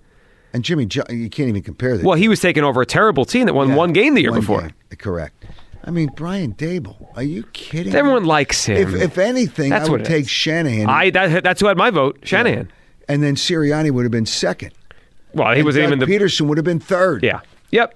and Jimmy, Jo- you can't even compare that. Well, he was taking over a terrible team that won Yeah, one game the year before. game. Correct. I mean, Brian Daboll. Are you kidding? Everyone me? likes him. If, if anything, That's I would take is. Shanahan. I that, that's who had my vote, Shanahan. and then Sirianni would have been second. Well, he And wasn't Doug even the Pederson would have been third. Yeah. Yep.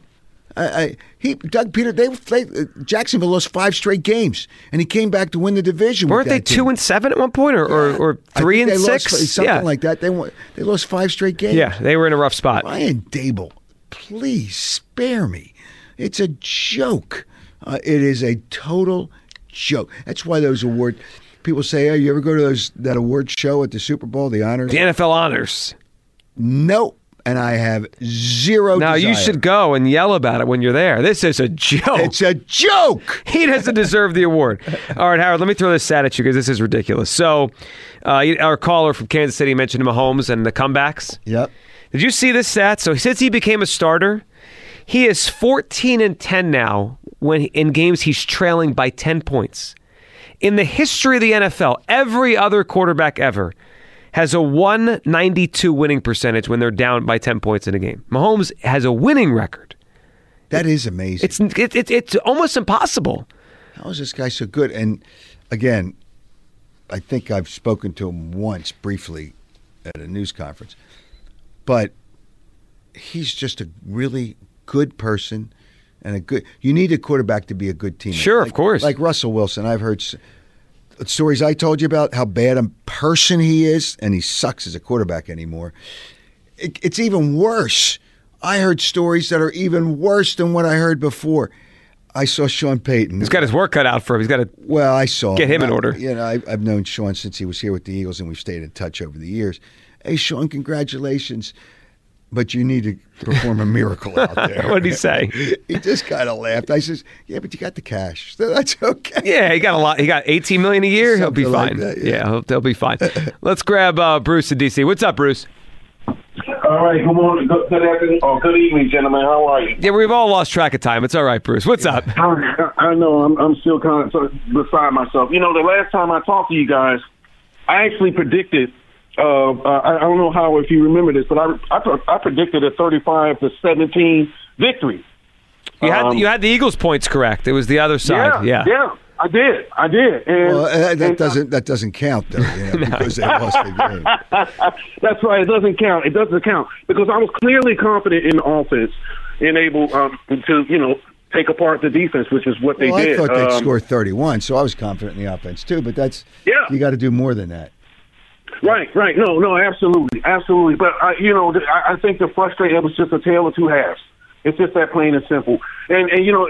I, I, he Doug Peter they, they uh, Jacksonville lost five straight games and he came back to win the division. Weren't they that team. two and seven at one point, or or, or three and six? lost, something yeah. like that. They won, they lost five straight games. yeah, they were in a rough spot. Ryan Daboll, please spare me. It's a joke. Uh, it is a total joke. That's why those award people say, "Oh, you ever go to those that award show at the Super Bowl, the honors?" The NFL honors. No, and I have zero. Now you should go and yell about it when you're there. This is a joke. It's a joke. *laughs* he doesn't deserve the award. All right, Howard, let me throw this stat at you because this is ridiculous. So, uh, our caller from Kansas City mentioned Mahomes and the comebacks. Yep. Did you see this stat? So, since he became a starter, he is 14 and 10 now when in games he's trailing by 10 points. In the history of the NFL, every other quarterback ever has a 192 winning percentage when they're down by 10 points in a game. Mahomes has a winning record. That is amazing. It's it, it, it's almost impossible. How is this guy so good? And again, I think I've spoken to him once briefly at a news conference, but he's just a really good person and a good. You need a quarterback to be a good teammate. Sure, of course. Like Russell Wilson, I've heard stories I told you about how bad a person he is, and he sucks as a quarterback anymore. It, it's even worse. I heard stories that are even worse than what I heard before. I saw Sean Payton. He's got his work cut out for him. He's got to Well, I saw Get him in I- order. You know, I, I've known Sean since he was here with the Eagles, and we've stayed in touch over the years. Hey, Sean, congratulations! But you need to perform a miracle out *laughs* there. What did he say? he just kind of laughed. I says, "Yeah, but you got the cash, so *laughs* that's okay." Yeah, he got a lot. He got 18 million a year. he'll be Something like fine. that, yeah, yeah. he'll, he'll be fine. *laughs* Let's grab uh, Bruce in DC. What's up, Bruce? All right, good morning, good, good afternoon, or good evening, gentlemen. How are you? Yeah, we've all lost track of time. It's all right, Bruce. What's up? I, I know I'm, I'm still kind of beside myself. You know, the last time I talked to you guys, I actually predicted. Uh, I, I don't know how if you remember this, but I I, I predicted a 35 to 17 victory. You had Um, you had the Eagles points correct. It was the other side. yeah, Yeah. yeah, I did, I did. And, Well, uh, that and- doesn't that doesn't count though, you know, *laughs* because they lost the game. That's right. It doesn't count. It doesn't count because I was clearly confident in the offense and able um, to, you know, take apart the defense, which is what they Well, I did. thought they'd Um, score 31, so I was confident in the offense too. But that's Yeah. you got to do more than that. Right, right. No, no, absolutely, absolutely. But I, you know, I, I think the frustrating it was just a tale of two halves. It's just that plain and simple. And and you know,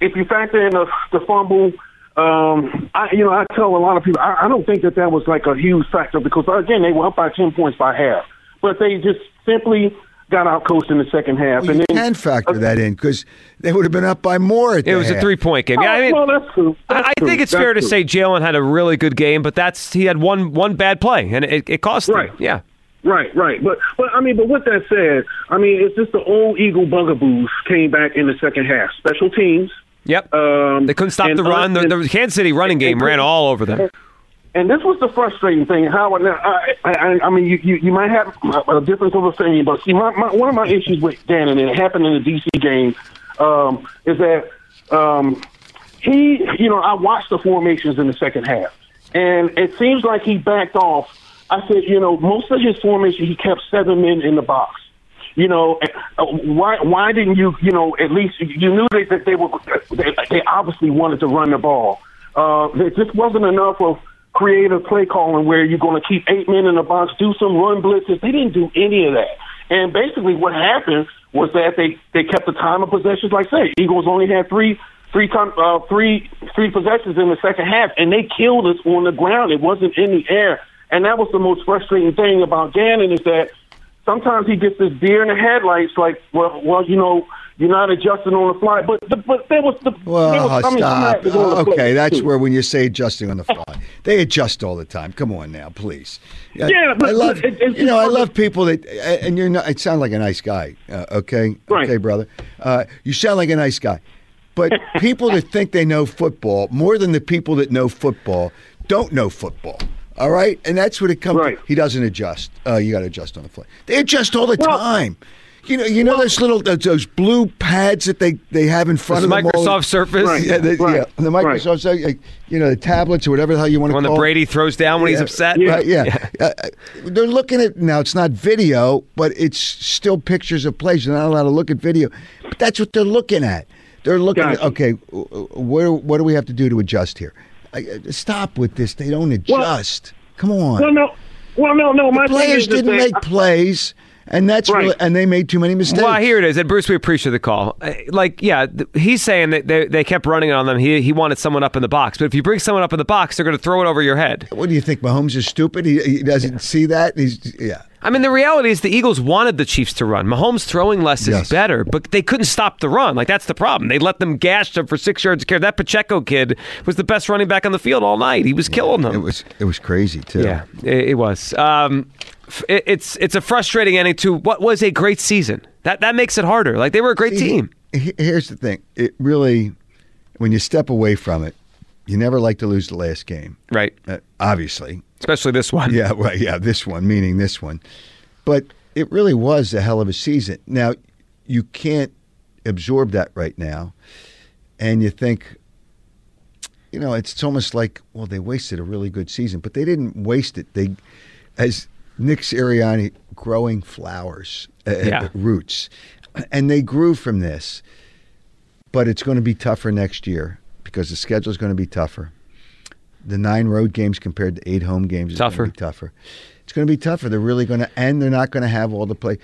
if you factor in the, the fumble, um, I you know, I tell a lot of people I, I don't think that that was like a huge factor because again they were up by ten points by half, but they just simply got out coached in the second half. Well, and you then can factor that in because they would have been up by more. At It the was a three point game. Yeah, I mean, well, that's true. That's I, I true. think it's That's fair to say Jalen had a really good game, but that's he had one one bad play and it, it cost Right. him. Yeah. Right, right. But but I mean, but with that said, I mean, it's just the old Eagle bugaboos came back in the second half. Special teams. Yep. Um, They couldn't stop the run. The, the Kansas City running game and- ran all over them. And this was the frustrating thing. How now, I, I, I mean, you, you, you might have a difference of opinion, but see, my, my, one of my issues with Dan, and it happened in the DC game, um, is that um, he, you know, I watched the formations in the second half, and it seems like he backed off. I said, you know, most of his formation, he kept seven men in the box. You know, uh, why why didn't you, you know, at least you knew that, that they were they, they obviously wanted to run the ball. Uh, there just wasn't enough of creative play calling where you're going to keep eight men in the box, do some run blitzes. They didn't do any of that. And basically, what happened was that they they kept the time of possessions. Like I say, Eagles only had three three time uh, three three possessions in the second half, and they killed us on the ground. It wasn't in the air, and that was the most frustrating thing about Gannon is that sometimes he gets this deer in the headlights. Like, well, well, you know, you're not adjusting on the fly, but the, but there was the Well, was, I mean, stop. Uh, okay, that's too. where when you say adjusting on the fly, they adjust all the time. Come on now, please. Yeah, but- I love but it- you know I love people that and you're not. It sound like a nice guy. Uh, okay, Right. okay, brother. Uh, you sound like a nice guy, but *laughs* people that think they know football more than the people that know football don't know football. All right, and that's what it comes. Right. to. He doesn't adjust. Uh, you got to adjust on the fly. They adjust all the Well- time. You know, you know those little those, those blue pads that they, they have in front This of them. all- Microsoft Surface. Right. yeah, the, Right. yeah, the Microsoft, so, uh, you know, the tablets or whatever the hell you want to When the call. it. Brady throws down when he's Yeah, upset. Right, yeah. Uh, uh, they're looking at now. It's not video, but it's still pictures of plays. They're not allowed to look at video, but that's what they're looking at. They're looking at okay. w- w- What what do we have to do to adjust here? Uh, stop with this. They don't adjust. Come on. Well, no, well, no, no. My Players didn't they- make plays, and that's Right. really, and they made too many mistakes. Well, here it is. And Bruce, we appreciate the call. Uh, Like, yeah, th- he's saying that they, they kept running on them. He, he wanted someone up in the box. But if you bring someone up in the box, they're going to throw it over your head. What do you think? Mahomes is stupid. He, he doesn't see that. He's yeah. I mean, the reality is the Eagles wanted the Chiefs to run. Mahomes throwing less is Yes. better, but they couldn't stop the run. Like, that's the problem. They let them gash them for six yards of carry. That Pacheco kid was the best running back on the field all night. He was killing them. It was it was crazy too. Yeah, it, it was. Um, it, it's it's a frustrating ending to what was a great season. That that makes it harder. Like they were a great See, team. Here's the thing. It really, when you step away from it, you never like to lose the last game. Right. Uh, obviously. Especially this one. Yeah, well, Yeah, this one, meaning this one. But it really was a hell of a season. Now, you can't absorb that right now. And you think, you know, it's, it's almost like, well, they wasted a really good season, but they didn't waste it. They, as Nick Sirianni, growing flowers, uh, Yeah. roots, and they grew from this. But it's going to be tougher next year because the schedule is going to be tougher. The nine road games compared to eight home games is Tougher. going to be tougher. It's going to be tougher. They're really going to, and they're not going to have all the play.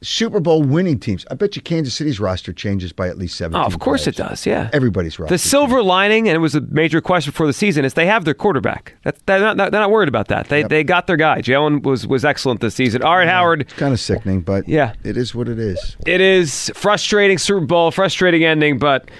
Super Bowl winning teams. I bet you Kansas City's roster changes by at least seven. Oh, of course it does. Yeah. Everybody's roster. The silver lining, and it was a major question before the season, is they have their quarterback. That, they're, not, they're not worried about that. They, they got their guy. Jalen was, was excellent this season. All right, Howard. It's kind of sickening, but Yeah. it is what it is. It is frustrating Super Bowl, frustrating ending, but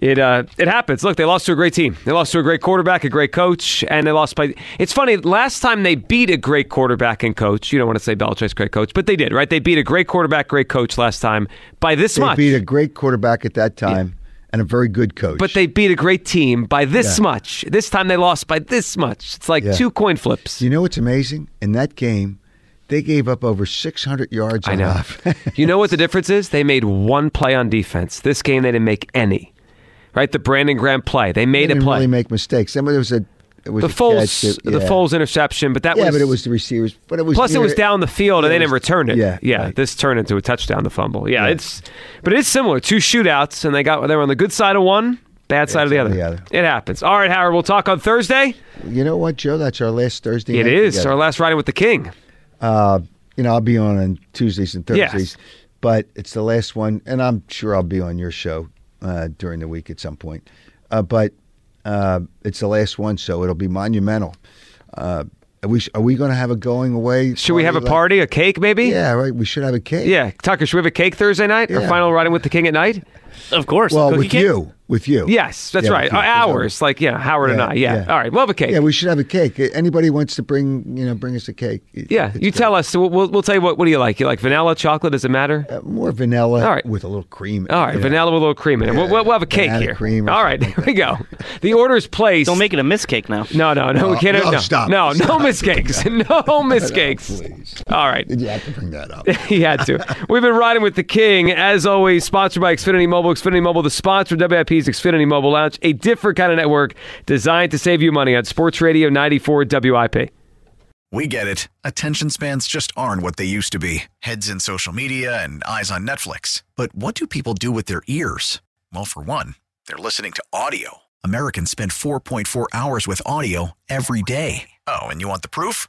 it uh, it happens. Look, they lost to a great team. They lost to a great quarterback, a great coach, and they lost by. It's funny. Last time they beat a great quarterback and coach, you don't want to say Belichick's great coach, but they did, right? They beat a great quarterback, great coach last time by this much. They much. beat a great quarterback at that time and a very good coach. but they beat a great team by this Yeah. much. This time they lost by this much. It's like Yeah. two coin flips. you know what's amazing? In that game, they gave up over 600 yards I know. *laughs* you know what the difference is? They made one play on defense. This game they didn't make any. Right, the Brandon Graham play. They They made a didn't play. really make mistakes. Some of it was a it was the Foles, catch that- the yeah. Foles interception, but that yeah, was but it was the receivers. But it was plus it was down the field and they didn't return it. yeah, yeah. right. This turned into a touchdown, the fumble. Yeah, Right. it's but it is similar. Two shootouts, and they got they were on the good side of one, bad side of the other. the other. It happens. All right, Howard. We'll talk on Thursday. You know what, Joe? That's our last Thursday. It is together. our last riding with the King. Uh, you know, I'll be on on Tuesdays and Yes. Thursdays, but it's the last one, and I'm sure I'll be on your show uh, during the week at some point. Uh, but uh, it's the last one, so it'll be monumental. Uh, are we are we going to have a going away? Should we have a like- party, a cake, maybe? Yeah, right. We should have a cake. Yeah, Tucker. Should we have a cake Thursday night? Our Yeah. final riding with the King at night. Of course. Well, Cookie with cake? you, with you. Yes, that's Yeah, right. with you, 'cause Hours, like yeah, Howard and I. Yeah. yeah. All right, we'll have a cake. Yeah, we should have a cake. Anybody wants to bring, you know, bring us a cake. Yeah, you tell us. We'll, we'll, we'll tell you what. What do you like? You like vanilla, chocolate? Does it matter? Uh, more vanilla All right. with a little cream. All right, Yeah. vanilla with a little cream in it. We'll, we'll, we'll have a cake here. cream All right, something *laughs* here we go. The order is placed. Don't make it a miss cake now. No, no, no. we can't. no, no, stop. No, no Stop. miscakes. *laughs* No miscakes. Please. All right. Did you have to bring that up? he had to. We've been riding with the king, as always, sponsored by Xfinity Mobile. Xfinity Mobile, the sponsor of WIP's Xfinity Mobile Lounge, a different kind of network designed to save you money on Sports Radio 94 WIP. We get it. Attention spans just aren't what they used to be heads in social media and eyes on Netflix. But what do people do with their ears? Well, for one, they're listening to audio. Americans spend 4.4 hours with audio every day. Oh, and you want the proof?